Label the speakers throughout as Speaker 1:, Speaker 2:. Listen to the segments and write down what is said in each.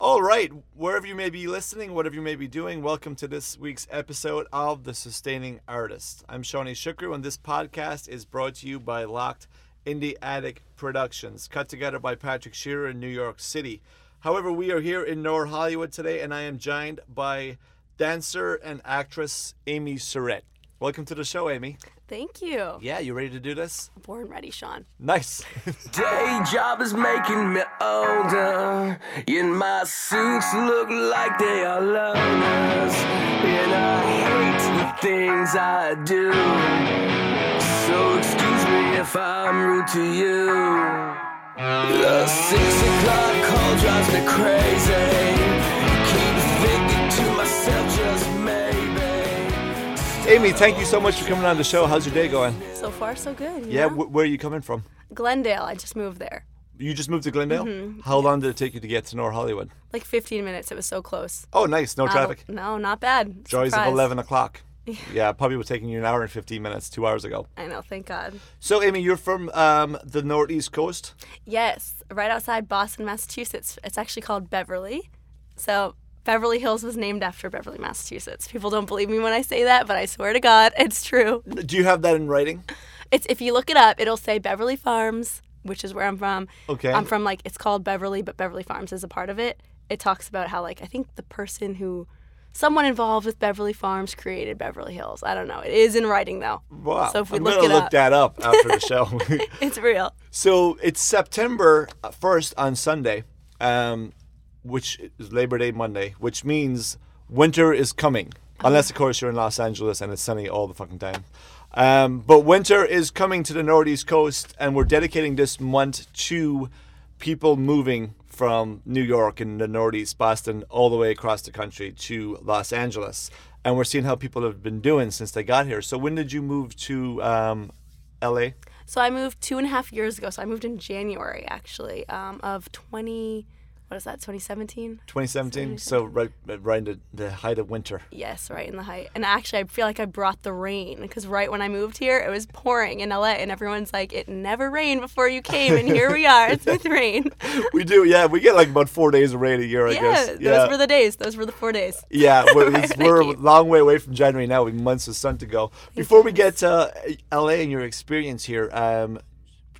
Speaker 1: All right, wherever you may be listening, whatever you may be doing, welcome to this week's episode of The Sustaining Artist. I'm Seanie Shukru, and this podcast is brought to you by Locked Indie Attic Productions, cut together by Patrick Shearer in New York City. However, we are here in North Hollywood today, and I am joined by dancer and actress Amy Surette. Welcome to the show, Amy.
Speaker 2: Thank you.
Speaker 1: Yeah, you ready to do this?
Speaker 2: Born ready, Sean.
Speaker 1: Nice.
Speaker 3: Day job is making me older. And my suits look like they are loners. And I hate the things I do. So excuse me if I'm rude to you. The six o'clock call drives me crazy.
Speaker 1: Amy, thank you so much for coming on the show. How's your day going?
Speaker 2: So far, so good. you
Speaker 1: Yeah, wh- where are you coming from?
Speaker 2: Glendale. I just moved there.
Speaker 1: You just moved to Glendale?
Speaker 2: Mm-hmm.
Speaker 1: How long did it take you to get to North Hollywood?
Speaker 2: Like 15 minutes. It was so close.
Speaker 1: Oh, nice. No traffic.
Speaker 2: no, not bad.
Speaker 1: Joys of 11 o'clock. Yeah, probably was taking you an hour and 15 minutes two hours ago.
Speaker 2: I know. Thank God.
Speaker 1: So, Amy, you're from um, the Northeast Coast.
Speaker 2: Yes, right outside Boston, Massachusetts. It's actually called Beverly. So Beverly Hills was named after Beverly, Massachusetts. People don't believe me when I say that, but I swear to God, it's true.
Speaker 1: Do you have that in writing?
Speaker 2: It's if you look it up, it'll say Beverly Farms, which is where I'm from.
Speaker 1: Okay.
Speaker 2: I'm from like it's called Beverly, but Beverly Farms is a part of it. It talks about how like I think the person who someone involved with Beverly Farms created Beverly Hills. I don't know. It is in writing though.
Speaker 1: Wow.
Speaker 2: So if we
Speaker 1: I'm
Speaker 2: look
Speaker 1: gonna
Speaker 2: it
Speaker 1: look
Speaker 2: up,
Speaker 1: that up after the show.
Speaker 2: it's real.
Speaker 1: so, it's September 1st on Sunday, um, which is Labor Day Monday, which means winter is coming. Unless, of course, you're in Los Angeles and it's sunny all the fucking time. Um, but winter is coming to the Northeast Coast, and we're dedicating this month to people moving from New York and the Northeast, Boston, all the way across the country to Los Angeles. And we're seeing how people have been doing since they got here. So, when did you move to um, LA?
Speaker 2: So I moved two and a half years ago. So I moved in January actually um, of 20. What is that? 2017.
Speaker 1: 2017. So, right, right in the, the height of winter.
Speaker 2: Yes, right in the height. And actually, I feel like I brought the rain because right when I moved here, it was pouring in LA, and everyone's like, "It never rained before you came, and here we are. It's with rain."
Speaker 1: We do, yeah. We get like about four days of rain a year, I
Speaker 2: yeah,
Speaker 1: guess.
Speaker 2: those were the days. Those were the four days.
Speaker 1: Yeah, we're,
Speaker 2: Thank
Speaker 1: we're a long way away from January now. We have months of sun to go. Before we get to uh, LA and your experience here, um,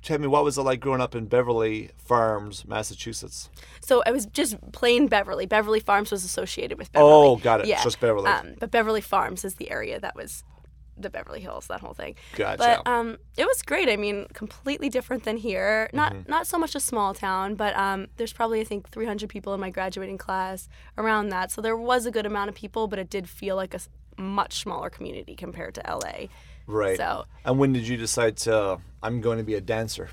Speaker 1: tell me what was it like growing up in Beverly Farms, Massachusetts?
Speaker 2: So it was just plain Beverly. Beverly Farms was associated with Beverly.
Speaker 1: Oh, got it.
Speaker 2: Yeah,
Speaker 1: Just Beverly.
Speaker 2: Um, but Beverly Farms is the area that was the Beverly Hills, that whole thing.
Speaker 1: Gotcha.
Speaker 2: But um, it was great. I mean, completely different than here. Not
Speaker 1: Mm-hmm.
Speaker 2: not so much a small town, but um, there's probably I think 300 people in my graduating class around that. So there was a good amount of people, but it did feel like a much smaller community compared to LA.
Speaker 1: Right.
Speaker 2: So-
Speaker 1: and when did you decide to, I'm going to be a dancer?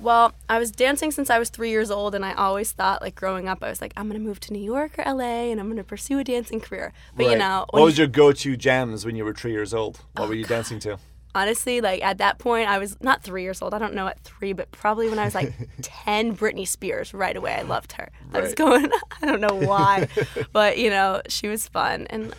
Speaker 2: Well, I was dancing since I was three years old, and I always thought, like growing up, I was like, I'm gonna move to New York or LA, and I'm gonna pursue a dancing career. But
Speaker 1: Right.
Speaker 2: you know,
Speaker 1: what was your go to jams when you were three years old? What
Speaker 2: Oh,
Speaker 1: were you oh, dancing to?
Speaker 2: honestly, like at that point, I was not three years old. I don't know at three, but probably when I was like 10, Britney Spears, right away, I loved her. Right. I was going, I don't know why, but you know, she was fun. And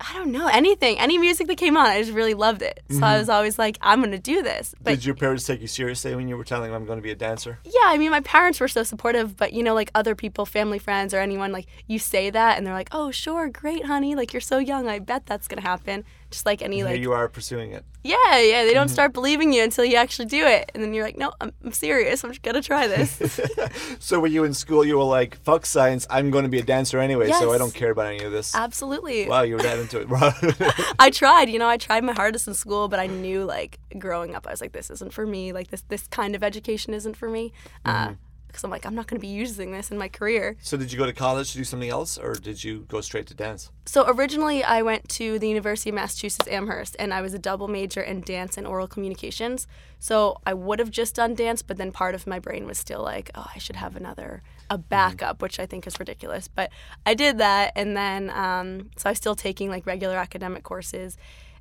Speaker 2: I don't know, anything, any music that came on, I just really loved it. So
Speaker 1: Mm-hmm.
Speaker 2: I was always like, I'm going to do this. But
Speaker 1: Did your parents take you seriously when you were telling them I'm going to be a dancer?
Speaker 2: yeah, I mean, my parents were so supportive, but you know, like other people, family, friends, or anyone, like you say that and they're like, oh, sure, great, honey. Like you're so young. I bet that's going to happen. Just like any, like,
Speaker 1: you are pursuing it.
Speaker 2: Yeah, yeah. They don't
Speaker 1: Mm-hmm.
Speaker 2: start believing you until you actually do it, and then you're like, "No, I'm, I'm serious. I'm just gonna try this."
Speaker 1: So when you in school, you were like, "Fuck science! I'm going to be a dancer anyway, so I don't care about any of this."
Speaker 2: Absolutely.
Speaker 1: Wow, you were that into it.
Speaker 2: I tried. You know, I tried my hardest in school, but I knew, like, growing up, I was like, "This isn't for me. Like, this this kind of education isn't for me."
Speaker 1: Mm-hmm.
Speaker 2: Because I'm like, I'm not gonna be using this in my career.
Speaker 1: so did you go to college to do something else, or did you go straight to dance?
Speaker 2: So originally, I went to the University of Massachusetts Amherst, and I was a double major in dance and oral communications. So I would have just done dance, but then part of my brain was still like, oh, I should have another a backup, which I think is ridiculous. But I did that, and then um, so I was still taking like regular academic courses.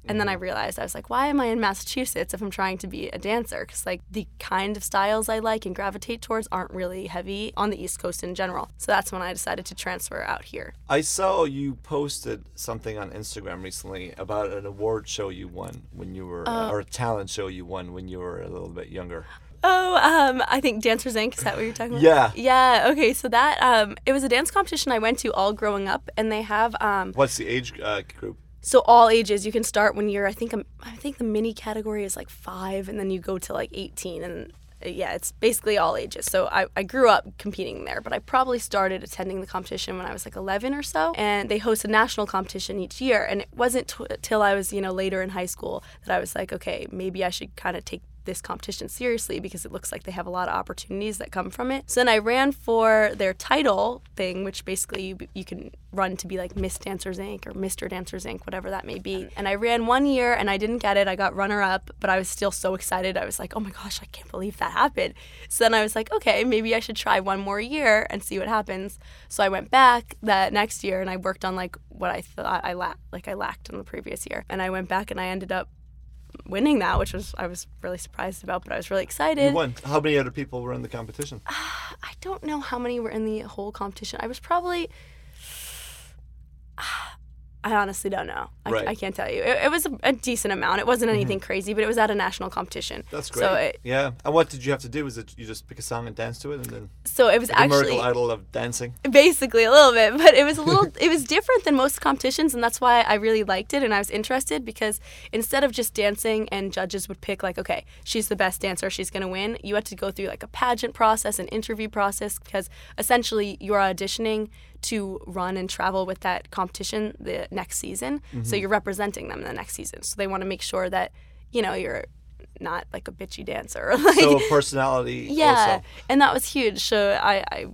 Speaker 2: And then I realized I was like, why am I in Massachusetts if I'm trying to be a dancer? Because like the kind of styles I like and gravitate towards aren't really heavy on the East Coast in general. So that's when I decided to transfer out here.
Speaker 1: I saw you posted something on Instagram recently about an award show you won when you were, or a talent show you won when you were a little bit younger.
Speaker 2: Oh, um, I think Dancers Inc. Is that what you're talking about?
Speaker 1: Yeah.
Speaker 2: Yeah. Okay. So that um, it was a dance competition I went to all growing up, and they have um,
Speaker 1: What's the age uh, group?
Speaker 2: So all ages. You can start when you're. I think um, I think the mini category is like five, and then you go to like 18, and uh, yeah, it's basically all ages. So I, I grew up competing there, but I probably started attending the competition when I was like 11 or so. And they host a national competition each year, and it wasn't t- till I was you know later in high school that I was like, okay, maybe I should kind of take this competition seriously because it looks like they have a lot of opportunities that come from it. So then I ran for their title thing, which basically you, you can run to be like Miss Dancers Inc. or Mr. Dancers Inc., whatever that may be. And I ran one year and I didn't get it. I got runner up, but I was still so excited. I was like, oh my gosh, I can't believe that happened. So then I was like, okay, maybe I should try one more year and see what happens. So I went back that next year and I worked on like what I thought I lacked, like I lacked in the previous year. And I went back and I ended up winning that, which was I was really surprised about, but I was really excited.
Speaker 1: You won. How many other people were in the competition?
Speaker 2: Ah, I don't know how many were in the whole competition. I was probably. Ah, I honestly don't know. I,
Speaker 1: Right.
Speaker 2: I can't tell you. It, it was a, decent amount. It wasn't anything mm-hmm. crazy, but it was at a national competition.
Speaker 1: That's great.
Speaker 2: So it,
Speaker 1: yeah. And what did you have to do? Was it you just pick a song and dance to it, and then
Speaker 2: so it was
Speaker 1: the
Speaker 2: actually
Speaker 1: American Idol of dancing?
Speaker 2: basically a little bit but it was a little it was different than most competitions and that's why i really liked it and i was interested because instead of just dancing and judges would pick like okay she's the best dancer she's going to win you had to go through like a pageant process an interview process because essentially you're auditioning to run and travel with that competition the next season so you're representing them the next season so they want to make sure that you know you're not like a bitchy dancer or like
Speaker 1: So personality.
Speaker 2: yeah
Speaker 1: Also.
Speaker 2: and that was huge so I, I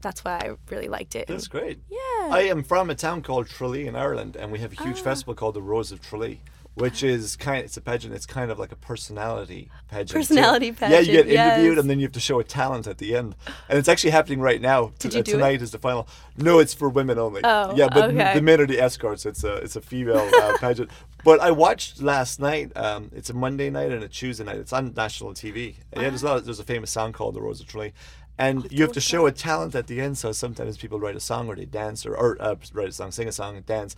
Speaker 2: that's why i really liked it
Speaker 1: That's great.
Speaker 2: yeah
Speaker 1: I am from a town called Tralee in Ireland, and we have a
Speaker 2: Ah.
Speaker 1: huge festival called the Rose of Tralee, which is kind. Of, It's a pageant. It's kind of like a personality pageant. too.
Speaker 2: Personality
Speaker 1: Yeah, you get interviewed,
Speaker 2: yes.
Speaker 1: and then you have to show a talent at the end, and it's actually happening right now.
Speaker 2: Did you
Speaker 1: Uh,
Speaker 2: do
Speaker 1: tonight is the final. No, it's for women only.
Speaker 2: Oh,
Speaker 1: yeah, but
Speaker 2: okay.
Speaker 1: the men are the escorts. It's a it's a female uh, pageant. But I watched last night. Um, it's a Monday night and a Tuesday night. It's on national TV. And yeah, there's a lot. There's a famous song called "The Rose of Tralee." And you have to show a talent at the end. So sometimes people write a song or they dance or, or uh, write a song, sing a song, and dance.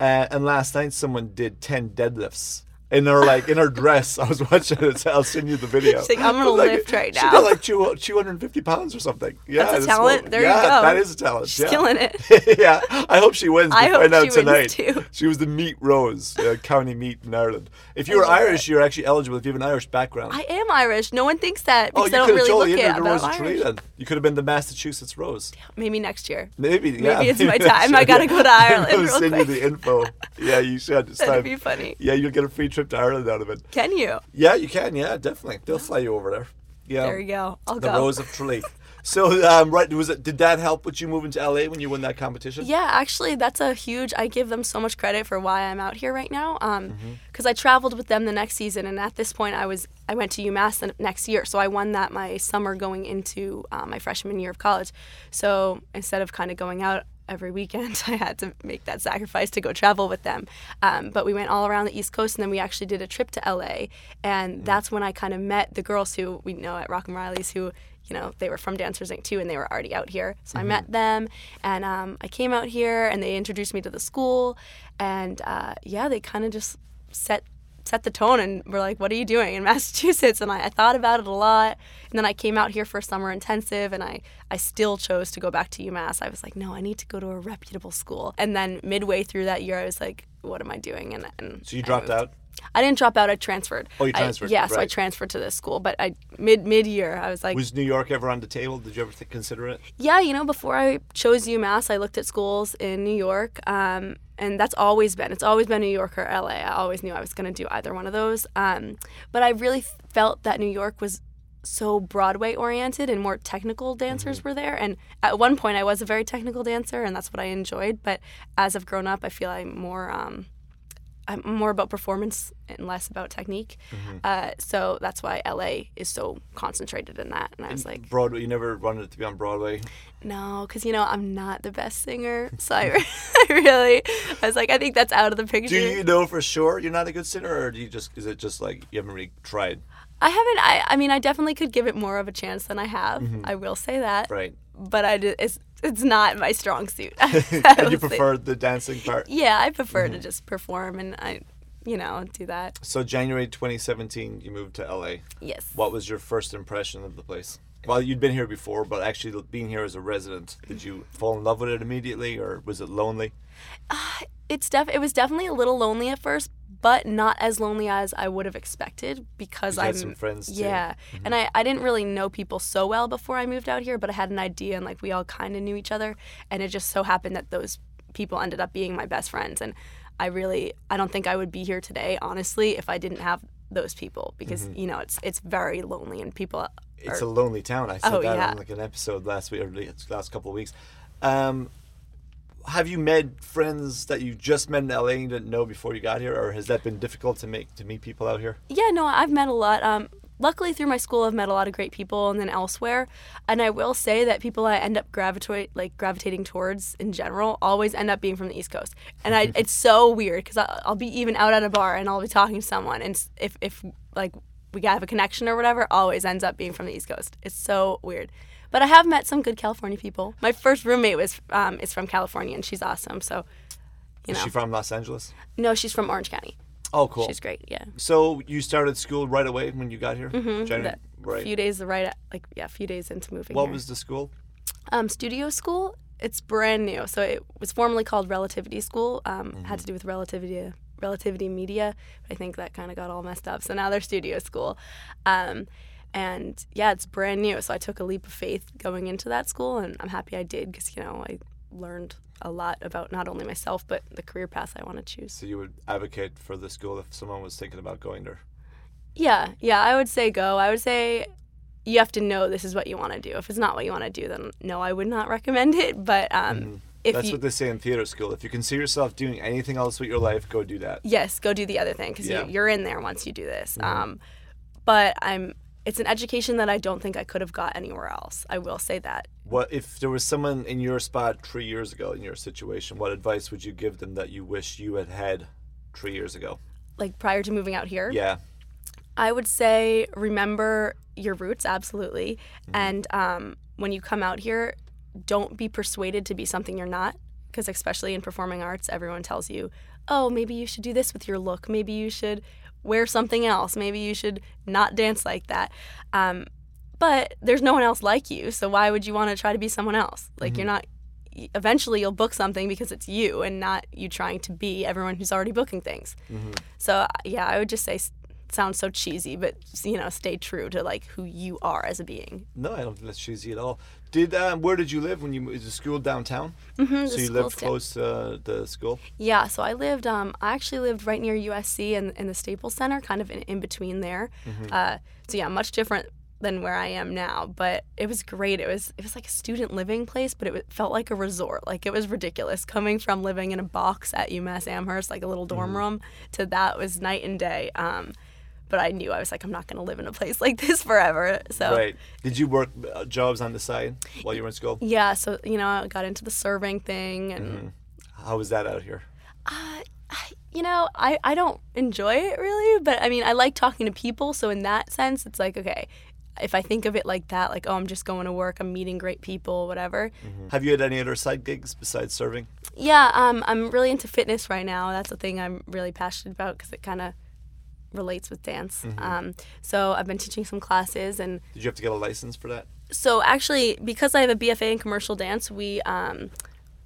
Speaker 1: Uh, and last night someone did ten deadlifts in her like in her dress. I was watching it. I'll send you the video.
Speaker 2: She's like, "I'm gonna
Speaker 1: was
Speaker 2: lift right now.
Speaker 1: she
Speaker 2: now."
Speaker 1: did like two, 250 pounds or something. Yeah,
Speaker 2: That's a talent. There you
Speaker 1: yeah,
Speaker 2: go.
Speaker 1: that is a talent.
Speaker 2: She's
Speaker 1: yeah.
Speaker 2: killing it.
Speaker 1: yeah, I hope she wins.
Speaker 2: I hope she wins
Speaker 1: tonight.
Speaker 2: too.
Speaker 1: She was the Meath rose, uh, county Meath in Ireland. If you were
Speaker 2: love
Speaker 1: Irish, you're actually eligible. If you have an Irish background.
Speaker 2: I am Irish. No one thinks that
Speaker 1: oh,
Speaker 2: because
Speaker 1: you
Speaker 2: I don't really look it.
Speaker 1: the Rose
Speaker 2: I'm Irish.
Speaker 1: then. You could have been the Massachusetts Rose.
Speaker 2: Maybe next year.
Speaker 1: Maybe, yeah.
Speaker 2: Maybe it's my time. I gotta go to
Speaker 1: I'm
Speaker 2: Ireland
Speaker 1: gonna send
Speaker 2: quick.
Speaker 1: you the info. Yeah, you should. It's
Speaker 2: That'd
Speaker 1: time.
Speaker 2: be funny.
Speaker 1: Yeah, you'll get a free trip to Ireland out of it.
Speaker 2: Can you?
Speaker 1: Yeah, you can. Yeah, definitely. They'll fly you over there. Yeah.
Speaker 2: There you go. I'll
Speaker 1: The
Speaker 2: go.
Speaker 1: Rose of Tralee. So, um, right, was it? Did that help with you moving to LA when you won that competition?
Speaker 2: Yeah, actually, that's a huge. I give them so much credit for why I'm out here right now. Um,
Speaker 1: Mm-hmm.
Speaker 2: because I traveled with them the next season, and at this point, I was I went to UMass the next year, so I won that my summer going into uh, my freshman year of college. So instead of kind of going out every weekend, I had to make that sacrifice to go travel with them. Um, but we went all around the East Coast, and then we actually did a trip to LA, and that's when I kind of met the girls who we know at Rock and Riley's who you know, they were from Dancers Inc. too, and they were already out here. So I met them, and um, I came out here, and they introduced me to the school, and uh, yeah, they kind of just set set the tone, and were like, "What are you doing in Massachusetts?" And I, I thought about it a lot, and then I came out here for summer intensive, and I I still chose to go back to UMass. I was like, "No, I need to go to a reputable school." And then midway through that year, I was like, "What am I doing?" And, and
Speaker 1: So you dropped out.
Speaker 2: I didn't drop out. I transferred.
Speaker 1: Oh, you
Speaker 2: I-
Speaker 1: transferred,
Speaker 2: yeah, so I transferred to this school, but I mid mid year, I was like,
Speaker 1: Was New York ever on the table? Did you ever th- consider it?
Speaker 2: yeah, you know, before I chose UMass, I looked at schools in New York, um, and that's always been. It's always been New York or LA. I always knew I was going to do either one of those. Um, but I really felt that New York was so Broadway oriented and more technical dancers were there. And at one point, I was a very technical dancer, and that's what I enjoyed. But as I've grown up, I feel I'm more. Um, I'm more about performance and less about technique. Uh, so that's why LA is so concentrated in that. And I was like,
Speaker 1: Broadway. You never wanted it to be on Broadway.
Speaker 2: no, because you know I'm not the best singer, so I, I really, I was like, I think that's out of the picture.
Speaker 1: Do you know for sure you're not a good singer, or do you just is it just like you haven't really tried?
Speaker 2: I haven't. I, I mean, I definitely could give it more of a chance than I have. I will say that.
Speaker 1: Mm-hmm. Right.
Speaker 2: But I, it's it's not my strong suit.
Speaker 1: and you
Speaker 2: I would say.
Speaker 1: prefer the dancing part.
Speaker 2: Yeah, I prefer
Speaker 1: Mm-hmm.
Speaker 2: to just perform, and I you know, do that.
Speaker 1: So January 2017, you moved to LA.
Speaker 2: Yes.
Speaker 1: What was your first impression of the place? Well, you'd been here before, but actually being here as a resident, did you fall in love with it immediately, or was it lonely?
Speaker 2: It's def it was definitely a little lonely at first, but not as lonely as I would have expected because I'm
Speaker 1: had some friends, too. Mm-hmm.
Speaker 2: Yeah. And I, I didn't really know people so well before I moved out here, but I had an idea and like we all kind of knew each other and it just so happened that those people ended up being my best friends and I really I don't think I would be here today honestly if I didn't have those people because you know it's it's very lonely and people
Speaker 1: Mm-hmm. It's a lonely town. I said
Speaker 2: Oh,
Speaker 1: that
Speaker 2: yeah.
Speaker 1: on like an episode last week or the last couple of weeks. Um, have you met friends that you just met in LA and didn't know before you got here, or has that been difficult to make to meet people out here?
Speaker 2: Yeah, no, I've met a lot. Um, luckily, through my school, I've met a lot of great people, and then elsewhere. And I will say that people I end up gravitate like gravitating towards in general always end up being from the East Coast, and I it's so weird because I'll be even out at a bar and I'll be talking to someone, and if if like we have a connection or whatever, always ends up being from the East Coast. It's so weird. But I have met some good California people. My first roommate was um, is from California, and she's awesome. So, you
Speaker 1: Is
Speaker 2: know,
Speaker 1: she from Los Angeles?
Speaker 2: no, she's from Orange County.
Speaker 1: Oh, cool.
Speaker 2: She's great. Yeah.
Speaker 1: So you started school right away when you got here? Mm-hmm. Right.
Speaker 2: few days right at, like yeah, a few days into moving
Speaker 1: what
Speaker 2: here.
Speaker 1: was the school?
Speaker 2: um, studio school? It's brand new, so it was formerly called Relativity School. Um,
Speaker 1: Mm-hmm.
Speaker 2: Had to do with relativity, relativity media. But I think that kind of got all messed up. So now they're studio school, um, and yeah, it's brand new. So I took a leap of faith going into that school, and I'm happy I did because you know I learned a lot about not only myself but the career path I want to choose.
Speaker 1: So you would advocate for the school if someone was thinking about going there?
Speaker 2: Yeah, yeah, I would say go. I would say you have to know this is what you want to do. If it's not what you want to do, then no, I would not recommend it. But um, if
Speaker 1: That's
Speaker 2: you,
Speaker 1: what they say in theater school. If you can see yourself doing anything else with your life, go do that.
Speaker 2: yes, go do the other thing because
Speaker 1: Yeah.
Speaker 2: you, you're in there once you do this. Um, but I'm. It's an education that I don't think I could have got anywhere else. I will say that.
Speaker 1: What if there was someone in your spot three years ago in your situation? What advice would you give them that you wish you had had three years ago?
Speaker 2: Like prior to moving out here,
Speaker 1: Yeah,
Speaker 2: I would say remember your roots absolutely, and um, when you come out here, don't be persuaded to be something you're not. Because especially in performing arts, everyone tells you, "Oh, maybe you should do this with your look. Maybe you should wear something else. Maybe you should not dance like that." Um, but there's no one else like you, so why would you want to try to be someone else? Like you're mm-hmm. not. Eventually, you'll book something because it's you, and not you trying to be everyone who's already booking things. Mm-hmm. So uh, yeah, I would just say sounds so cheesy, but you know, stay true to like who you are as a being.
Speaker 1: no, I don't think that's cheesy at all. Did um, where did you live when you moved to school downtown? Mm-hmm, so you lived
Speaker 2: down-
Speaker 1: close to uh, the school.
Speaker 2: Yeah, so I lived. Um, I actually lived right near USC and in the Staples Center, kind of in, in between there. Uh, so yeah, much different than where I am now, but it was great. It was it was like a student living place, but it felt like a resort. Like it was ridiculous coming from living in a box at UMass Amherst, like a little dorm room, to that was night and day. Um, but I knew I was like, I'm not going to live in a place like this forever. So
Speaker 1: Right. Did you work uh, jobs on the side while you were in school?
Speaker 2: Yeah, so you know, I got into the serving thing, and
Speaker 1: How was that out here?
Speaker 2: uh, you know, I I don't enjoy it really, but I mean, I like talking to people, so in that sense, it's like okay, if I think of it like that, like oh, I'm just going to work, I'm meeting great people, whatever.
Speaker 1: Have you had any other side gigs besides serving?
Speaker 2: Yeah, um, I'm really into fitness right now. That's the thing I'm really passionate about because it kind of relates with dance. Um, so I've been teaching some classes and
Speaker 1: Did you have to get a license for that?
Speaker 2: so actually because i have a bfa in commercial dance we um,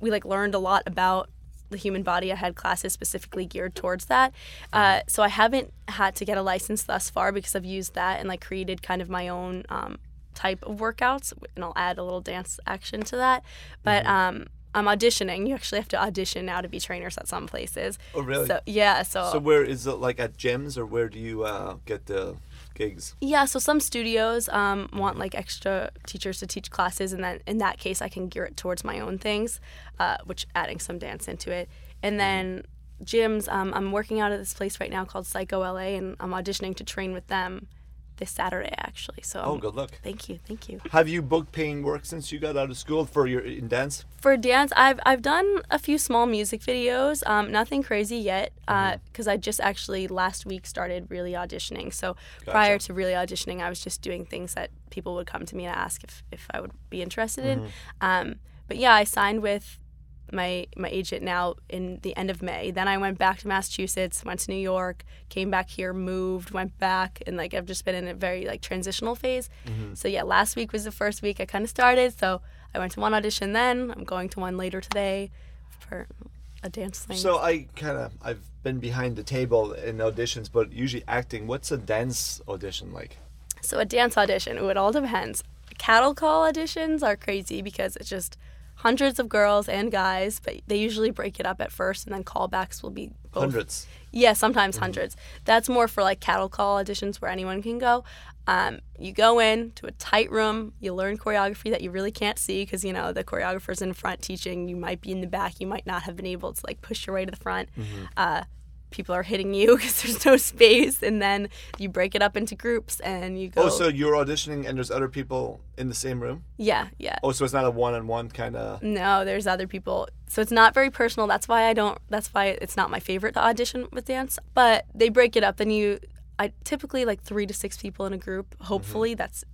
Speaker 2: we like learned a lot about the human body. I had classes specifically geared towards that. Uh, so i haven't had to get a license thus far because i've used that and like created kind of my own um, type of workouts and i'll add a little dance action to that. But um, i'm auditioning you actually have to audition now to be trainers at some places
Speaker 1: Oh, really?
Speaker 2: so yeah so,
Speaker 1: So where is it? Like at gyms, or where do you uh, get the gigs?
Speaker 2: Yeah, so some studios um, want like extra teachers to teach classes, and then in that case, I can gear it towards my own things, uh, which adding some dance into it. And then gyms, um, I'm working out at this place right now called Psycho LA, and I'm auditioning to train with them this Saturday actually. So
Speaker 1: Oh,
Speaker 2: um,
Speaker 1: good luck.
Speaker 2: Thank you, thank you.
Speaker 1: Have you booked paying work since you got out of school for your in dance?
Speaker 2: For dance, I've I've done a few small music videos. Um, nothing crazy yet,
Speaker 1: Mm-hmm.
Speaker 2: because I just actually last week started really auditioning. So prior to really auditioning, I was just doing things that people would come to me and ask if if I would be interested in.
Speaker 1: Mm-hmm.
Speaker 2: Um, but yeah, I signed with my my agent now in the end of May. Then I went back to Massachusetts, went to New York, came back here, moved, went back, and like I've just been in a very like transitional phase. Mm-hmm. So yeah, last week was the first week I kind of started. So I went to one audition. Then I'm going to one later today for a dance thing.
Speaker 1: So I kind of I've been behind the table in auditions, but usually acting. What's a dance audition like?
Speaker 2: So a dance audition, it all depends. Cattle call auditions are crazy because it's just hundreds of girls and guys, but they usually break it up at first, and then callbacks will be both.
Speaker 1: Hundreds.
Speaker 2: Yeah, sometimes hundreds. That's more for like cattle call auditions where anyone can go. Um, you go in to a tight room, you learn choreography that you really can't see because you know the choreographer's in front teaching. You might be in the back, you might not have been able to like push your way to the front. Uh, people are hitting you because there's no space, and then you break it up into groups and you go.
Speaker 1: Oh, so you're auditioning and there's other people in the same room?
Speaker 2: yeah, yeah.
Speaker 1: Oh, so it's not a one-on-one kind of.
Speaker 2: No, there's other people. So it's not very personal. That's why I don't. That's why it's not my favorite to audition with dance. But they break it up. Then you, I typically like three to six people in a group. Hopefully that's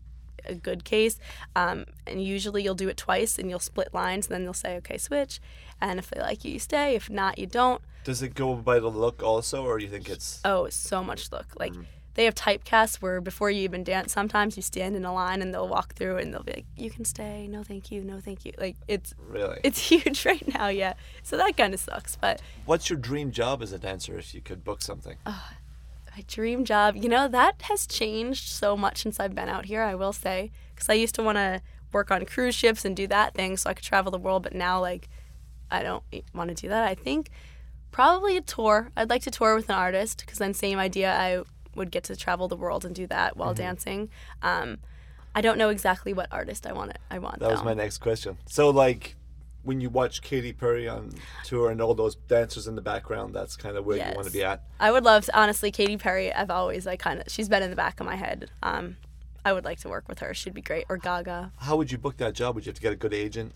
Speaker 2: a good case. Um, and usually you'll do it twice, and you'll split lines. And then they'll say, okay, switch. And if they like you, you stay. If not, you don't.
Speaker 1: Does it go by the look also, or do you think it's?
Speaker 2: Oh, so much look. Like mm. they have typecasts where before you even dance, sometimes you stand in a line and they'll walk through and they'll be like, "You can stay. No, thank you. No, thank you." Like it's
Speaker 1: Really?
Speaker 2: it's huge right now. Yeah. So that kind of sucks. But
Speaker 1: What's your dream job as a dancer if you could book something?
Speaker 2: Oh, my dream job, you know, that has changed so much since I've been out here. I will say, because I used to want to work on cruise ships and do that thing so I could travel the world, but now like I don't want to do that. I think probably a tour. I'd like to tour with an artist because then same idea. I would get to travel the world and do that while
Speaker 1: Mm-hmm.
Speaker 2: dancing. Um, I don't know exactly what artist I want. It. I want.
Speaker 1: That was my next question. So, like, when you watch Katy Perry on tour and all those dancers in the background, that's kind of where you want to be at.
Speaker 2: I would love to, honestly, Katy Perry. I've always like kind of she's been in the back of my head. Um, I would like to work with her. She'd be great. Or Gaga.
Speaker 1: How would you book that job? Would you have to get a good agent?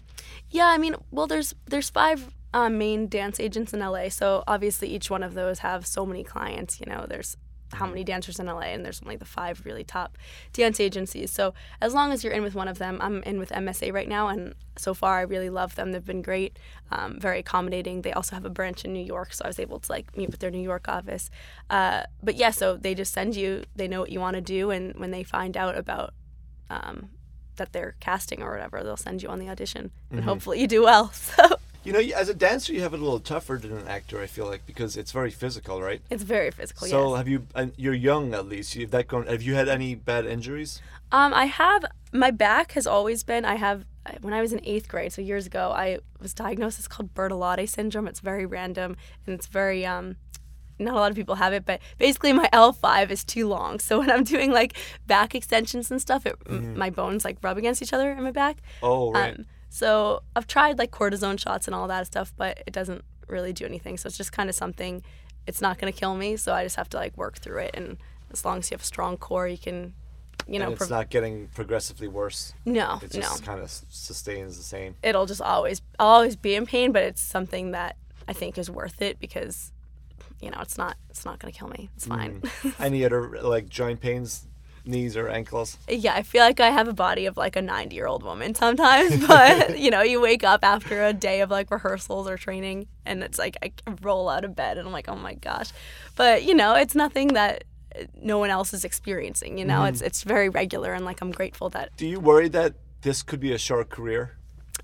Speaker 2: Yeah, I mean, well, there's there's five um, main dance agents in LA, so obviously each one of those have so many clients. You know, there's how many dancers in LA, and there's only the five really top dance agencies. So as long as you're in with one of them, I'm in with MSA right now, and so far I really love them. They've been great, um, very accommodating. They also have a branch in New York, so I was able to like meet with their New York office. Uh, but yeah, so they just send you. They know what you want to do, and when they find out about um, that they're casting or whatever, they'll send you on the audition, and hopefully you do well. So
Speaker 1: You know, as a dancer, you have it a little tougher than an actor. I feel like because it's very physical, right?
Speaker 2: it's very physical.
Speaker 1: So,
Speaker 2: yes.
Speaker 1: have you? And you're young, at least. You've that gone. Have you had any bad injuries?
Speaker 2: Um, I have my back has always been. I have when I was in eighth grade, so years ago, I was diagnosed. It's called Bertolotti syndrome. It's very random and it's very um. Not a lot of people have it, but basically my L5 is too long. So when I'm doing like back extensions and stuff, it, m my bones like rub against each other in my back.
Speaker 1: Oh, right.
Speaker 2: Um, so I've tried like cortisone shots and all that stuff, but it doesn't really do anything. So it's just kind of something. It's not going to kill me, so I just have to like work through it. And as long as you have a strong core, you can, you know,
Speaker 1: and it's
Speaker 2: prov-
Speaker 1: not getting progressively worse.
Speaker 2: no,
Speaker 1: It
Speaker 2: no.
Speaker 1: just kind of sustains the same.
Speaker 2: It'll just always, I'll always be in pain, but it's something that I think is worth it because, you know, it's not, it's not going to kill me. It's fine. Mm.
Speaker 1: Any other like joint pains, knees or ankles?
Speaker 2: yeah, I feel like I have a body of like a 90 year old woman sometimes, but you know, you wake up after a day of like rehearsals or training and it's like I roll out of bed and I'm like, oh my gosh. But you know, it's nothing that no one else is experiencing, you know, it's, it's very regular and like I'm grateful that,
Speaker 1: Do you worry that this could be a short career?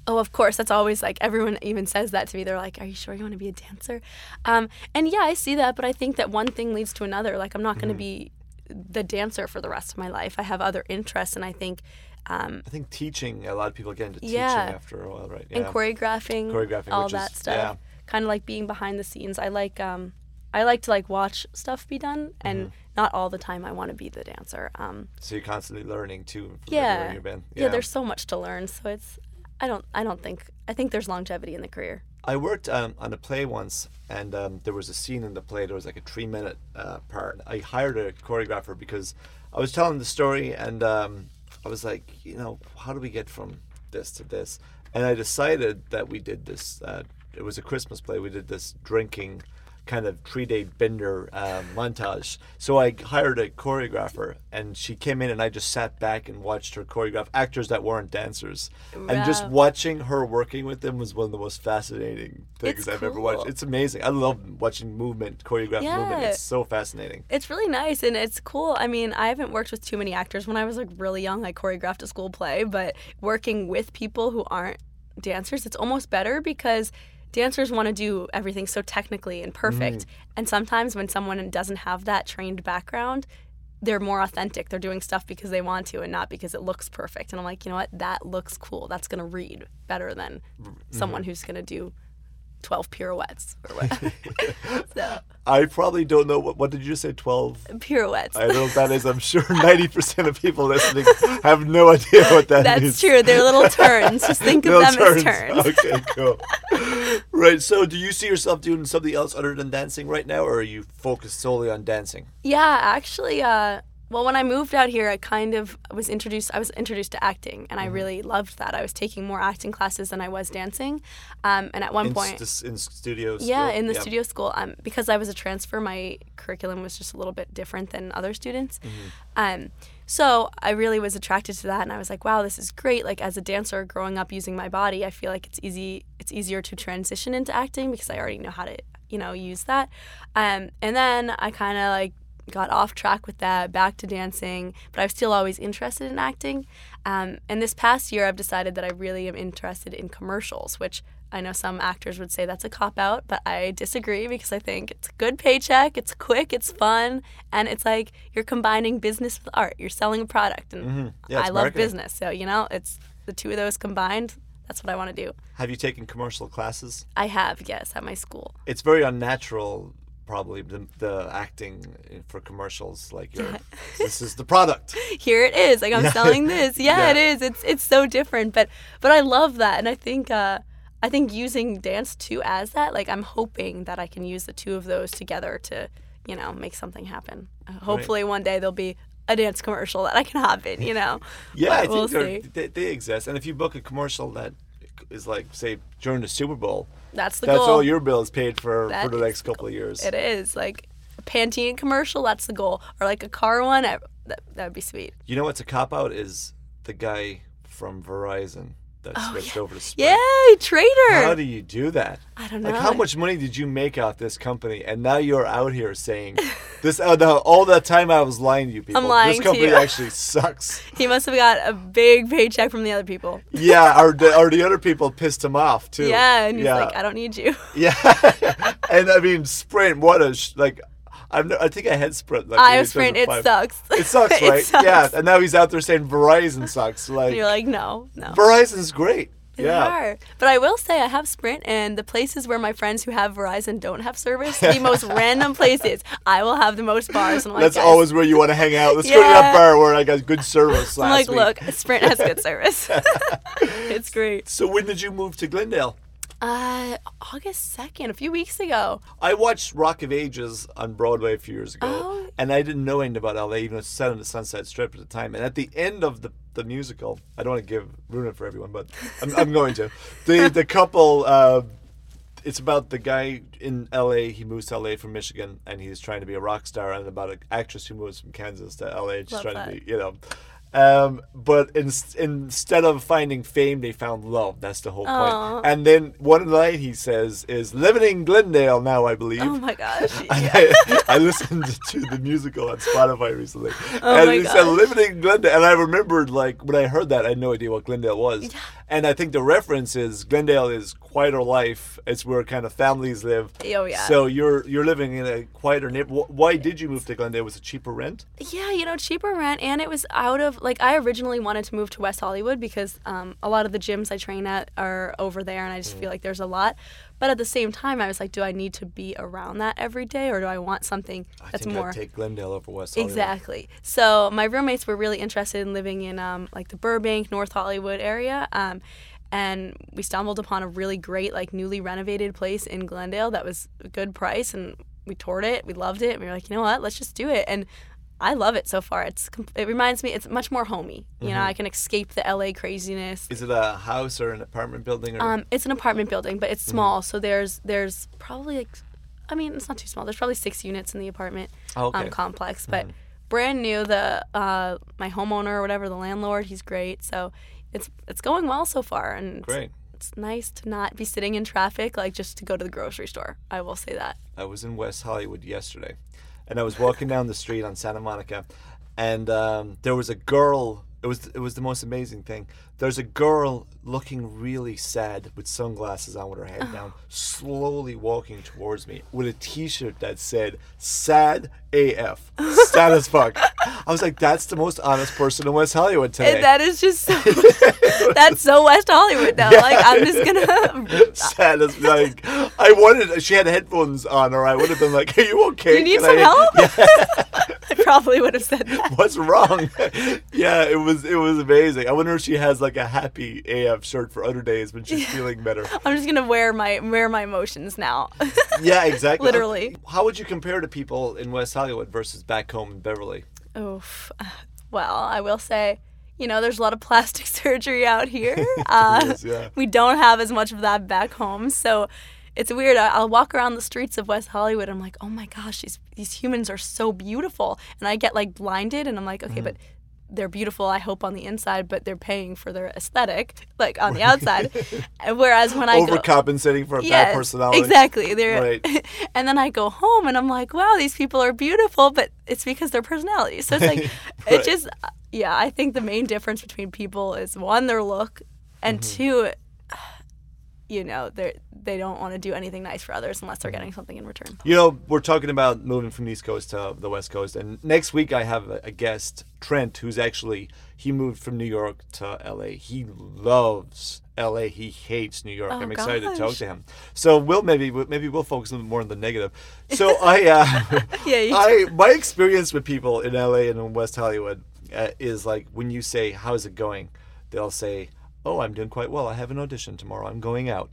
Speaker 2: oh, of course, that's always like everyone even says that to me. They're like, are you sure you want to be a dancer? Um, and yeah, I see that, but I think that one thing leads to another. Like, I'm not going to be the dancer for the rest of my life. I have other interests and I think, um,
Speaker 1: I think teaching. A lot of people get into
Speaker 2: Yeah.
Speaker 1: teaching after a while, right?
Speaker 2: and choreographing,
Speaker 1: Choreographing,
Speaker 2: all that
Speaker 1: is-
Speaker 2: stuff.
Speaker 1: yeah.
Speaker 2: Kind of like being behind the scenes. I like um, I like to like watch stuff be done, and
Speaker 1: Mm-hmm.
Speaker 2: not all the time I want to be the dancer. Um,
Speaker 1: So you're constantly learning too. From
Speaker 2: yeah,
Speaker 1: you've been.
Speaker 2: yeah. There's so much to learn, so it's I don't I don't think I think there's longevity in the career.
Speaker 1: I worked um, on a play once, and um, there was a scene in the play. There was like a three-minute uh, part. I hired a choreographer because I was telling the story, and um, I was like, you know, how do we get from this to this? And I decided that we did this. Uh, it was a Christmas play. We did this drinking kind of three day bender um, montage. So I hired a choreographer, and she came in, and I just sat back and watched her choreograph actors that weren't dancers, and just watching her working with them was one of the most fascinating things
Speaker 2: It's
Speaker 1: I've ever watched. It's amazing. I love watching movement, choreographed movement. It's so fascinating.
Speaker 2: It's really nice and it's cool. I mean, I haven't worked with too many actors. When I was like really young, I choreographed a school play, but working with people who aren't dancers, it's almost better because dancers want to do everything so technically and perfect. Mm. And sometimes when someone doesn't have that trained background, they're more authentic. They're doing stuff because they want to and not because it looks perfect. And I'm like, you know what? That looks cool. That's going to read better than mm-hmm. someone who's going to do 12 pirouettes or what. so,
Speaker 1: I probably don't know what. What did you say? Twelve.
Speaker 2: pirouettes.
Speaker 1: I don't know what that is. I'm sure 90% of people listening have no idea what that
Speaker 2: That's
Speaker 1: is.
Speaker 2: true. They're little turns. Just think of them as turns.
Speaker 1: Okay, cool. right. So, do you see yourself doing something else other than dancing right now, or are you focused solely on dancing?
Speaker 2: Yeah, actually, uh, well, when I moved out here, I kind of was introduced. I was introduced to acting, and I
Speaker 1: Mm-hmm.
Speaker 2: really loved that. I was taking more acting classes than I was dancing, um, and at one
Speaker 1: In,
Speaker 2: point,
Speaker 1: st- in studios?
Speaker 2: yeah,
Speaker 1: still?
Speaker 2: in the studio school, um, because I was a transfer, my curriculum was just a little bit different than other students. Um, so I really was attracted to that, and I was like, "Wow, this is great!" Like as a dancer, growing up using my body, I feel like it's easy. It's easier to transition into acting because I already know how to, you know, use that. Um, and then I kind of like got off track with that, back to dancing, but I was still always interested in acting. Um, and this past year, I've decided that I really am interested in commercials, which I know some actors would say that's a cop out, but I disagree because I think it's a good paycheck, it's quick, it's fun, and it's like you're combining business with art. You're selling a product, and
Speaker 1: Yeah,
Speaker 2: I love
Speaker 1: marketing.
Speaker 2: business, so you know, it's the two of those combined. That's what I want to do.
Speaker 1: Have you taken commercial classes?
Speaker 2: I have, yes, at my school.
Speaker 1: It's very unnatural, probably, the, the acting for commercials. Like, this is the product.
Speaker 2: here it is like i'm selling this yeah,
Speaker 1: Yeah.
Speaker 2: it is it's it's so different but but i love that and i think uh i think using dance too as that like i'm hoping that i can use the two of those together to you know make something happen uh, hopefully one day there'll be a dance commercial that i can hop in you know
Speaker 1: Yeah, I think
Speaker 2: we'll see.
Speaker 1: they, they exist. And if you book a commercial that is like, say, during the Super Bowl,
Speaker 2: that's the
Speaker 1: that's
Speaker 2: goal.
Speaker 1: all your bill is paid for
Speaker 2: That
Speaker 1: for the next couple of years.
Speaker 2: it is like a pantene commercial that's the goal. Or like a car one I, that that would be sweet.
Speaker 1: You know what's a cop out is the guy from Verizon that switched over to Sprint.
Speaker 2: Oh, yay trader
Speaker 1: How do you do that?
Speaker 2: I don't know.
Speaker 1: Like, how much money did you make off this company? And now you're out here saying this. Uh, the, all that time I was lying to you people.
Speaker 2: lying
Speaker 1: this
Speaker 2: to
Speaker 1: company
Speaker 2: you.
Speaker 1: actually sucks.
Speaker 2: he must have got a big paycheck from the other people
Speaker 1: Yeah, or the, or the other people pissed him off too.
Speaker 2: Yeah, and he's
Speaker 1: yeah.
Speaker 2: like, I don't need you.
Speaker 1: Yeah, and I mean Sprint. What a sh- like. No, I think I had Sprint. Like
Speaker 2: I have Sprint. It
Speaker 1: 2005.
Speaker 2: sucks.
Speaker 1: It sucks,
Speaker 2: It
Speaker 1: right?
Speaker 2: sucks.
Speaker 1: Yeah, and now he's out there saying Verizon sucks. Like,
Speaker 2: you're like, no, no.
Speaker 1: Verizon's great.
Speaker 2: They
Speaker 1: yeah.
Speaker 2: are. But I will say I have Sprint, and the places where my friends who have Verizon don't have service, the most random places, I will have the most bars. And I'm like,
Speaker 1: That's
Speaker 2: guys,
Speaker 1: always where you want to hang out. Let's go to that bar where I got good service
Speaker 2: I'm like,
Speaker 1: week.
Speaker 2: look, Sprint has good service. it's great.
Speaker 1: So when did you move to Glendale?
Speaker 2: Uh, August 2nd, a few weeks ago.
Speaker 1: I watched Rock of Ages on Broadway a few years ago,
Speaker 2: Oh.
Speaker 1: and I didn't know anything about LA, even though it's set on the Sunset Strip at the time. And at the end of the, the musical, I don't want to give ruin it for everyone, but I'm, I'm going to. The the couple, uh, it's about the guy in LA. He moves to LA from Michigan, and he's trying to be a rock star, and about an actress who moves from Kansas to LA, just
Speaker 2: Love
Speaker 1: trying
Speaker 2: that.
Speaker 1: to be, you know. Um, but in, instead of finding fame, they found love. That's the whole point. And then one line he says is living in Glendale now, I believe.
Speaker 2: Oh my gosh.
Speaker 1: I, I listened to the musical on Spotify recently,
Speaker 2: Oh
Speaker 1: and he said living in Glendale, and I remembered like when I heard that, I had no idea what Glendale was, and I think the reference is Glendale is quieter life. It's where kind of families live.
Speaker 2: Oh, yeah.
Speaker 1: So you're you're living in a quieter neighborhood. Why did you move to Glendale? Was it cheaper rent?
Speaker 2: Yeah, you know, cheaper rent, and it was out of like I originally wanted to move to West Hollywood because um, a lot of the gyms I train at are over there, and I just feel like there's a lot. But at the same time, I was like, do I need to be around that every day, or do I want something
Speaker 1: I
Speaker 2: that's
Speaker 1: think
Speaker 2: more
Speaker 1: I'd take Glendale over West Hollywood.
Speaker 2: exactly? So my roommates were really interested in living in um, like the Burbank, North Hollywood area. Um, and we stumbled upon a really great, like newly renovated place in Glendale that was a good price, and we toured it. We loved it. And we were like, you know what? Let's just do it. And I love it so far. It's it reminds me. It's much more homey. You know, I can escape the LA craziness.
Speaker 1: Is it a house or an apartment building? Or
Speaker 2: Um, it's an apartment building, but it's small. So there's there's probably like I mean, it's not too small. There's probably six units in the apartment
Speaker 1: Oh, okay. Mm-hmm.
Speaker 2: um, complex, but brand new. The uh, my homeowner or whatever, the landlord, he's great. So it's it's going well so far, and
Speaker 1: Great.
Speaker 2: it's nice to not be sitting in traffic, like just to go to the grocery store. I will say that.
Speaker 1: I was in West Hollywood yesterday, and I was walking down the street on Santa Monica, and um, there was a girl. It was it was the most amazing thing. There's a girl looking really sad with sunglasses on, with her head down, slowly walking towards me with a T-shirt that said "Sad AF," sad as fuck. I was like, "That's the most honest person in West Hollywood today."
Speaker 2: And that is just so, that's so West Hollywood though. Like I'm just gonna.
Speaker 1: sad as like I wanted. She had headphones on, or I would have been like, "Are you okay?
Speaker 2: You need
Speaker 1: Can
Speaker 2: some
Speaker 1: I-"
Speaker 2: help? I probably would have said that.
Speaker 1: What's wrong? yeah, it was it was amazing. I wonder if she has like a happy AF shirt for other days when she's feeling better.
Speaker 2: I'm just gonna wear my wear my emotions now.
Speaker 1: Yeah, exactly.
Speaker 2: Literally.
Speaker 1: How would you compare to people in West Hollywood versus back home in Beverly?
Speaker 2: Oof. Well, I will say, you know, there's a lot of plastic surgery out here. Uh,
Speaker 1: is, yeah.
Speaker 2: We don't have as much of that back home, so it's weird. I'll walk around the streets of West Hollywood. I'm like, oh my gosh, these these humans are so beautiful, and I get like blinded, and I'm like, okay, but. They're beautiful, I hope, on the inside, but they're paying for their aesthetic, like on the outside. Whereas when I go,
Speaker 1: Overcompensating for a bad personality.
Speaker 2: Exactly. They're
Speaker 1: Right.
Speaker 2: and then I go home and I'm like, wow, these people are beautiful, but it's because their personality. So it's like
Speaker 1: Right.
Speaker 2: it just yeah, I think the main difference between people is one their look and
Speaker 1: Mm-hmm.
Speaker 2: two you know, they they don't want to do anything nice for others unless
Speaker 1: Mm-hmm.
Speaker 2: they're getting something in return.
Speaker 1: You know, we're talking about moving from the East Coast to the West Coast, and next week I have a, a guest, Trent, who's actually he moved from New York to LA. He loves LA. He hates New York.
Speaker 2: Oh,
Speaker 1: I'm excited to talk to him. So we'll maybe maybe we'll focus a little more on the negative. So I, uh,
Speaker 2: Yeah,
Speaker 1: I my experience with people in LA and in West Hollywood uh, is like when you say how's it going, they'll say, "Oh, I'm doing quite well. I have an audition tomorrow. I'm going out."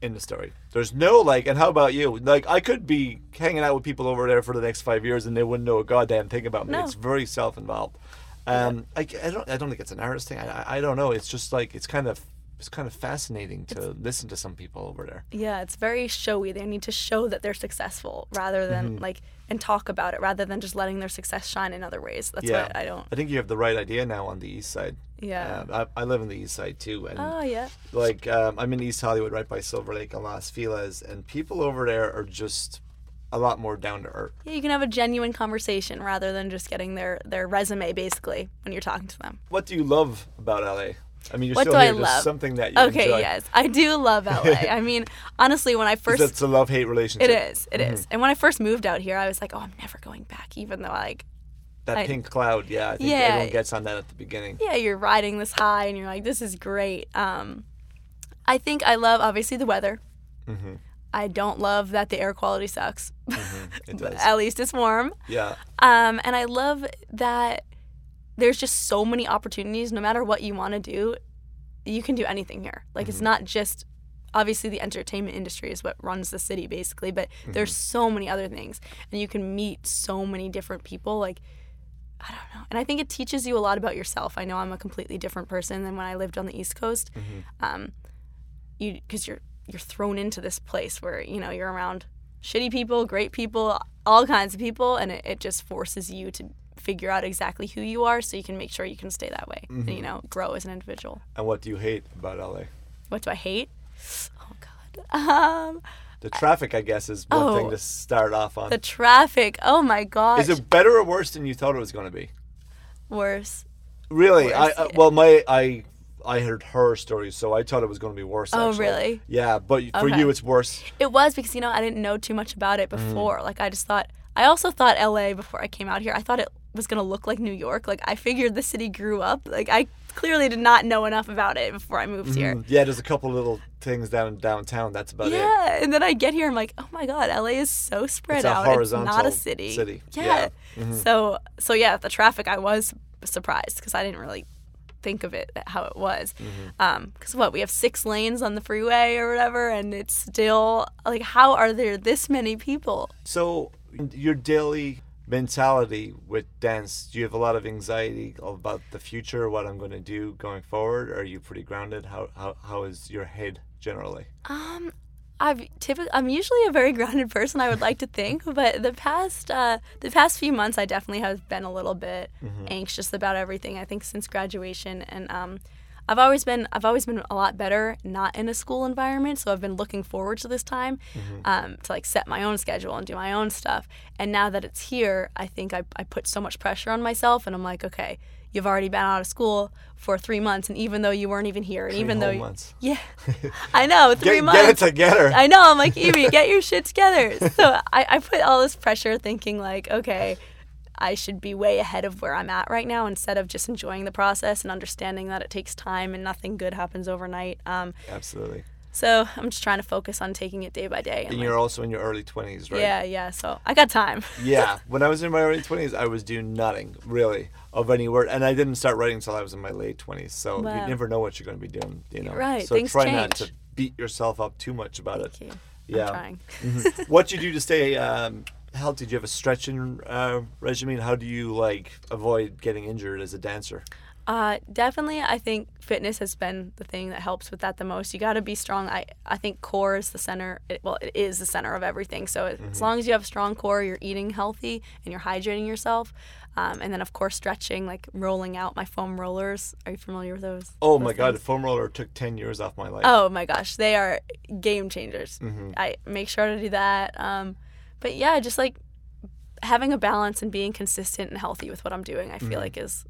Speaker 1: in the story. There's no like, and how about you? Like, I could be hanging out with people over there for the next five years, and they wouldn't know a goddamn thing about me.
Speaker 2: No.
Speaker 1: It's very self-involved. Um, I, I don't, I don't think it's an artist thing. I, I- don't know. It's just like it's kind of, it's kind of fascinating to listen to some people over there.
Speaker 2: Yeah, it's very showy. They need to show that they're successful rather than
Speaker 1: Mm-hmm.
Speaker 2: like and talk about it rather than just letting their success shine in other ways. That's
Speaker 1: yeah,
Speaker 2: what I don't.
Speaker 1: I think you have the right idea now on the east side.
Speaker 2: Yeah.
Speaker 1: Um, I, I live in the east side too, and
Speaker 2: Oh yeah.
Speaker 1: like um, I'm in East Hollywood, right by Silver Lake and Los Feliz, and people over there are just a lot more down to earth.
Speaker 2: Yeah, you can have a genuine conversation rather than just getting their their resume basically when you're talking to them.
Speaker 1: What do you love about LA? I mean, you're
Speaker 2: What
Speaker 1: still
Speaker 2: do I
Speaker 1: here. There's
Speaker 2: love?
Speaker 1: something that you
Speaker 2: Okay,
Speaker 1: enjoy.
Speaker 2: yes, I do love LA. I mean, honestly, when I first
Speaker 1: It's a love hate relationship.
Speaker 2: it is, it is.
Speaker 1: Mm-hmm.
Speaker 2: And when I first moved out here, I was like, oh, I'm never going back, even though I, like
Speaker 1: That
Speaker 2: I-
Speaker 1: pink cloud, yeah. I think
Speaker 2: Yeah.
Speaker 1: everyone gets on that at the beginning.
Speaker 2: yeah, you're riding this high and you're like, this is great. Um, I think I love obviously the weather.
Speaker 1: Mm-hmm.
Speaker 2: I don't love that the air quality sucks.
Speaker 1: Does.
Speaker 2: At least it's warm.
Speaker 1: Yeah.
Speaker 2: Um, and I love that there's just so many opportunities. No matter what you want to do, you can do anything here. Like it's not just obviously the entertainment industry is what runs the city basically, but there's so many other things, and you can meet so many different people. Like I don't know, and I think it teaches you a lot about yourself. I know I'm a completely different person than when I lived on the East Coast. Um, you because you're you're thrown into this place where you know you're around shitty people, great people, all kinds of people, and it, it just forces you to figure out exactly who you are so you can make sure you can stay that way and you know grow as an individual.
Speaker 1: And what do you hate about LA?
Speaker 2: What do I hate? Oh God, um,
Speaker 1: The traffic, I guess, is one thing
Speaker 2: Oh.
Speaker 1: to start off on.
Speaker 2: the traffic. Oh my god.
Speaker 1: Is it better or worse than you thought it was going to be?
Speaker 2: worse?
Speaker 1: Really? I,
Speaker 2: Worse,
Speaker 1: I
Speaker 2: yeah.
Speaker 1: well, my I I heard her stories, so I thought it was going to be worse.
Speaker 2: Oh,
Speaker 1: actually.
Speaker 2: really?
Speaker 1: Yeah, but for
Speaker 2: Okay.
Speaker 1: you, it's worse.
Speaker 2: It was because you know I didn't know too much about it
Speaker 1: Mm-hmm.
Speaker 2: before. Like I just thought. I also thought LA before I came out here. I thought it was gonna look like New York. Like I figured the city grew up. Like I clearly did not know enough about it before I moved here.
Speaker 1: Mm, Yeah, there's a couple little things down in downtown. That's about it.
Speaker 2: Yeah, and then I get here, I'm like, oh my god, LA is so spread
Speaker 1: It's
Speaker 2: out. It's not a city.
Speaker 1: city.
Speaker 2: Yeah.
Speaker 1: Yeah. Mm-hmm.
Speaker 2: So so yeah, the traffic, I was surprised because I didn't really think of it how it was.
Speaker 1: Mm-hmm.
Speaker 2: Um, because what we have six lanes on the freeway or whatever, and it's still like, how are there this many people?
Speaker 1: So, your daily mentality with dance, do you have a lot of anxiety about the future, what I'm going to do going forward? Or are you pretty grounded? How, how, how is your head generally?
Speaker 2: Um, I've typically I'm usually a very grounded person. I would like to think, but the past uh, the past few months, I definitely have been a little bit anxious about everything. I think since graduation, and um, I've always been I've always been a lot better not in a school environment. So I've been looking forward to this time um, to like set my own schedule and do my own stuff. And now that it's here, I think I I put so much pressure on myself, and I'm like, okay. You've already been out of school for three months, and even though you weren't even here, and
Speaker 1: Three
Speaker 2: even though you-
Speaker 1: months.
Speaker 2: yeah, I know three
Speaker 1: Get,
Speaker 2: months.
Speaker 1: get it together.
Speaker 2: I know. I'm like, Evie, get your shit together. So I, I put all this pressure thinking, like, okay, I should be way ahead of where I'm at right now instead of just enjoying the process and understanding that it takes time and nothing good happens overnight. Um,
Speaker 1: Absolutely.
Speaker 2: so I'm just trying to focus on taking it day by day.
Speaker 1: And
Speaker 2: like-
Speaker 1: you're also in your early 20s, right?
Speaker 2: Yeah, yeah. So I got time.
Speaker 1: yeah. When I was in my early 20s, I was doing nothing really of any word, and I didn't start writing until I was in my late 20s. So
Speaker 2: Wow.
Speaker 1: you never know what you're going to be doing, you know.
Speaker 2: Right,
Speaker 1: So
Speaker 2: things
Speaker 1: try not to beat yourself up too much about it.
Speaker 2: Thank you.
Speaker 1: Yeah.
Speaker 2: I'm trying.
Speaker 1: Mhm. what you do to stay um, healthy? did you have a stretching uh, regimen? How do you like avoid getting injured as a dancer?
Speaker 2: Uh, definitely, I think fitness has been the thing that helps with that the most. You got to be strong. I, I think core is the center. It, well, it is the center of everything. So as long as you have a strong core, you're eating healthy and you're hydrating yourself. Um, and then of course stretching, like rolling out my foam rollers. Are you familiar with those?
Speaker 1: Oh
Speaker 2: those
Speaker 1: my god, the foam roller took 10 years off my life.
Speaker 2: Oh my gosh, they are game changers.
Speaker 1: Mm-hmm.
Speaker 2: I make sure to do that. Um, but yeah, just like having a balance and being consistent and healthy with what I'm doing, I feel
Speaker 1: Mm-hmm.
Speaker 2: like is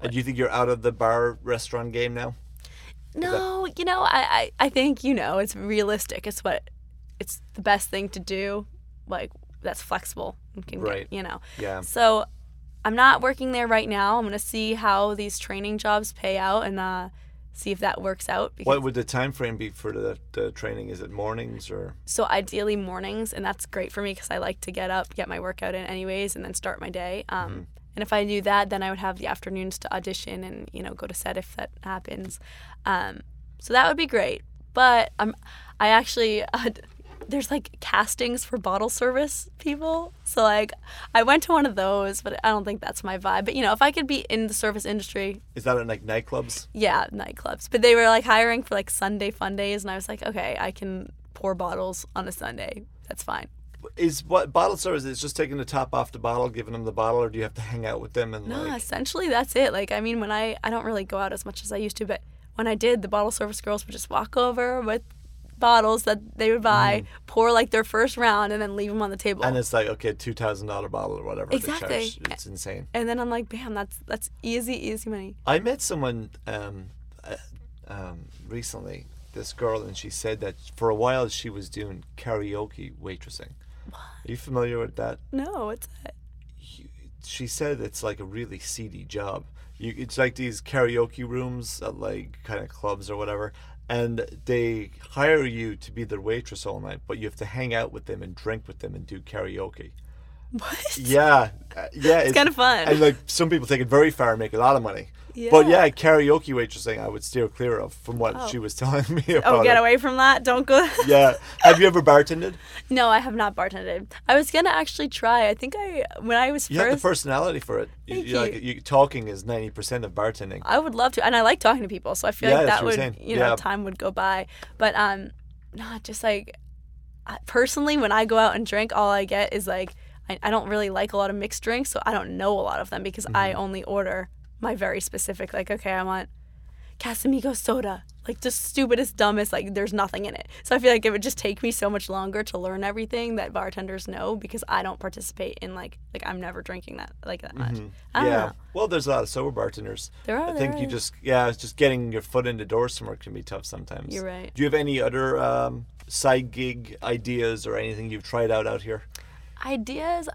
Speaker 1: And do you think you're out of the bar restaurant game now?
Speaker 2: No, you know, I, I, I think, you know, it's realistic. It's what it's the best thing to do, like that's flexible and can
Speaker 1: Right.
Speaker 2: get, you know.
Speaker 1: Yeah.
Speaker 2: So I'm not working there right now. I'm gonna see how these training jobs pay out and uh, see if that works out. Because,
Speaker 1: What would the time frame be for the, the training? Is it mornings or?
Speaker 2: so ideally mornings, and that's great for me because I like to get up, get my workout in anyways, and then start my day. Um,
Speaker 1: Mm-hmm.
Speaker 2: And if I do that, then I would have the afternoons to audition and you know go to set if that happens. Um, so that would be great. But I'm, I actually uh, there's like castings for bottle service people. So like I went to one of those, but I don't think that's my vibe. But you know, if I could be in the service industry,
Speaker 1: Is that at like nightclubs?
Speaker 2: yeah, nightclubs. But they were like hiring for like Sunday fun days, and I was like, okay, I can pour bottles on a Sunday. That's fine.
Speaker 1: Is what bottle service? Is just taking the top off the bottle, giving them the bottle, or do you have to hang out with them and
Speaker 2: No,
Speaker 1: like?
Speaker 2: essentially that's it. Like I mean, when I I don't really go out as much as I used to, but when I did, the bottle service girls would just walk over with bottles that they would buy, pour like their first round, and then leave them on the table.
Speaker 1: Mm. And it's like okay, two thousand dollar bottle or whatever.
Speaker 2: Exactly.
Speaker 1: It's insane.
Speaker 2: and then I'm like, bam, that's that's easy, easy money.
Speaker 1: I met someone um, uh, um, recently, this girl, and she said that for a while she was doing karaoke waitressing. What? Are you familiar with that?
Speaker 2: No, what's that?
Speaker 1: She said it's like a really seedy job. You, it's like these karaoke rooms at like kind of clubs or whatever, and they hire you to be their waitress all night, but you have to hang out with them and drink with them and do karaoke.
Speaker 2: What?
Speaker 1: Yeah, uh, yeah, it's,
Speaker 2: kinda fun.
Speaker 1: And like some people take it very far and make a lot of money. But yeah, karaoke waitressing I would steer clear of from what
Speaker 2: Oh.
Speaker 1: she was telling me about.
Speaker 2: Oh, get
Speaker 1: it.
Speaker 2: away from that! Don't go.
Speaker 1: Yeah. Have you ever bartended?
Speaker 2: no, I have not bartended. I was gonna actually try. I think I when I was
Speaker 1: You have the personality for it. You,
Speaker 2: Thank
Speaker 1: you like
Speaker 2: you.
Speaker 1: you, talking is ninety percent of bartending.
Speaker 2: I would love to, and I like talking to people, so I feel
Speaker 1: Yeah,
Speaker 2: like that would,
Speaker 1: saying.
Speaker 2: you know,
Speaker 1: Yeah.
Speaker 2: time would go by. But um, not just like personally, when I go out and drink, all I get is like I, I don't really like a lot of mixed drinks, so I don't know a lot of them because I
Speaker 1: Mm-hmm.
Speaker 2: only order my very specific. Like, okay, I want Casamigo soda, like the stupidest, dumbest. Like, there's nothing in it. So I feel like it would just take me so much longer to learn everything that bartenders know because I don't participate in like like I'm never drinking that like that much.
Speaker 1: Mm-hmm. yeah.
Speaker 2: know.
Speaker 1: Well, there's a lot of sober bartenders.
Speaker 2: There are,
Speaker 1: I think
Speaker 2: there
Speaker 1: you just yeah, just getting your foot in the door somewhere can be tough sometimes.
Speaker 2: You're right.
Speaker 1: Do you have any other um, side gig ideas or anything you've tried out out here?
Speaker 2: ideas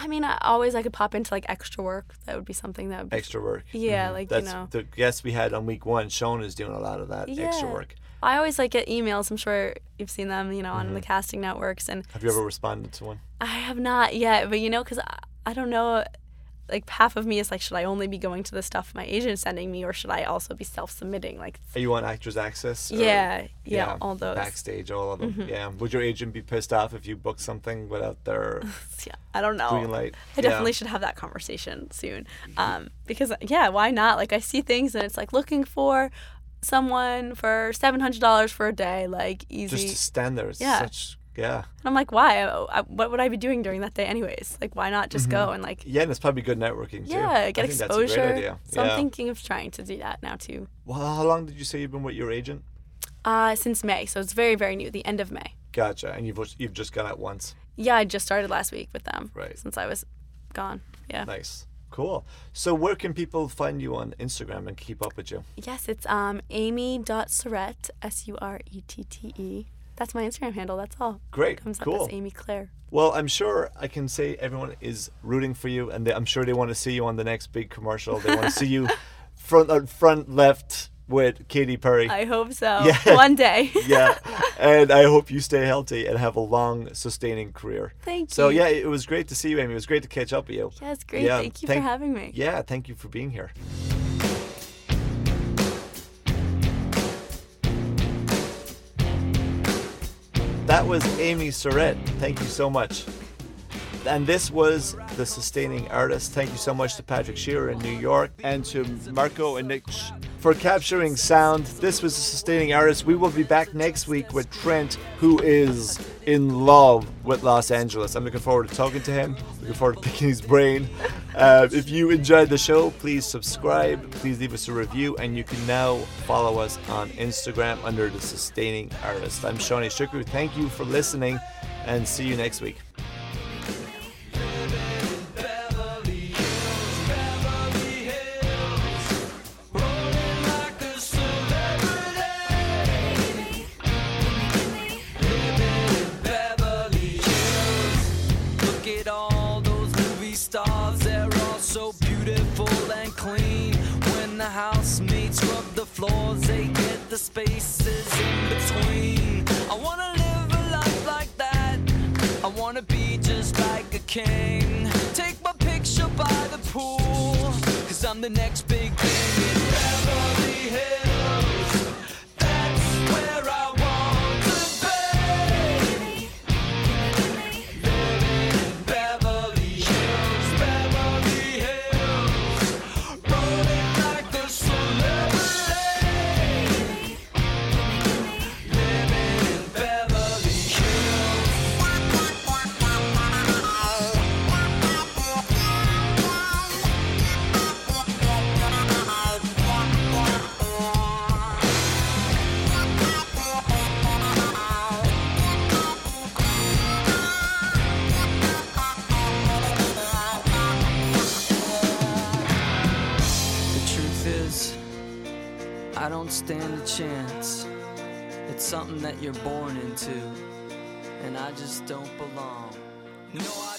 Speaker 2: i mean i always i could pop into like extra work that would be something that would be
Speaker 1: Extra work.
Speaker 2: Yeah,
Speaker 1: Mhm.
Speaker 2: like, you know.
Speaker 1: the guest we had on week one. Sean is doing a lot of that extra work.
Speaker 2: i always like get emails i'm sure you've seen them you know on
Speaker 1: Mm-hmm.
Speaker 2: the casting networks and
Speaker 1: Have you ever responded to one?
Speaker 2: i have not yet but you know because I, I don't know like half of me is like should i only be going to the stuff my agent's sending me or should i also be self-submitting like
Speaker 1: Are you on Actors Access? or-
Speaker 2: yeah, yeah all those Mm-hmm.
Speaker 1: Backstage, all of them. Yeah. Would your agent be pissed off if you booked something without their
Speaker 2: yeah, i don't know
Speaker 1: green light?
Speaker 2: I definitely should have that conversation soon. Um, because yeah, why not? Like I see things and it's like looking for someone for seven hundred dollars for a day, like easy.
Speaker 1: Just to stand there.
Speaker 2: Yeah.
Speaker 1: Such, yeah.
Speaker 2: and I'm like, why? I, I, what would I be doing during that day, anyways? Like, why not just go and like,
Speaker 1: Yeah, and it's probably good networking too.
Speaker 2: yeah,
Speaker 1: Mm-hmm. I
Speaker 2: get
Speaker 1: think that's a great
Speaker 2: exposure.
Speaker 1: idea.
Speaker 2: So
Speaker 1: yeah.
Speaker 2: I'm thinking of trying to do that now too.
Speaker 1: Well, how long did you say you've been with your agent?
Speaker 2: Uh, since May, so it's very, very new. The end of May.
Speaker 1: Gotcha. And you've you've just gone out once.
Speaker 2: Yeah, I just started last week with them.
Speaker 1: Right.
Speaker 2: Since I was gone. Yeah.
Speaker 1: Nice. Cool. So where can people find you on Instagram and keep up with you?
Speaker 2: Yes, it's um amy.surette, S U R E T T E. That's my Instagram handle. That's all.
Speaker 1: Great.
Speaker 2: Comes
Speaker 1: cool.
Speaker 2: up as Amy Claire.
Speaker 1: Well, I'm sure I can say everyone is rooting for you, and they, I'm sure they want to see you on the next big commercial. They want to see you front uh, front left with Katy Perry.
Speaker 2: I hope so.
Speaker 1: Yeah.
Speaker 2: One day.
Speaker 1: yeah, and I hope you stay healthy and have a long, sustaining career.
Speaker 2: Thank
Speaker 1: So
Speaker 2: you.
Speaker 1: So, yeah, it was great to see you, Amy. It was great to catch up with you.
Speaker 2: Yeah, it's great.
Speaker 1: Yeah,
Speaker 2: Thank you
Speaker 1: thank-
Speaker 2: for having me.
Speaker 1: Yeah, thank you for being here. That was Amy Surette. Thank you so much. And this was The Sustaining Artist. Thank you so much to Patrick Shearer in New York and to Marco and Nick for capturing sound. This was The Sustaining Artist. We will be back next week with Trent, who is in love with Los Angeles. I'm looking forward to talking to him, looking forward to picking his brain. Uh, if you enjoyed the show, please subscribe, please leave us a review, and you can now follow us on Instagram under The Sustaining Artist. I'm Seanie Shukru. Thank you for listening, and see you next week.
Speaker 3: The spaces in between. I wanna live a life like that. I wanna be just like a king. Take my picture by the pool, cause I'm the next big thing chance. It's something that you're born into, and I just don't belong. No, I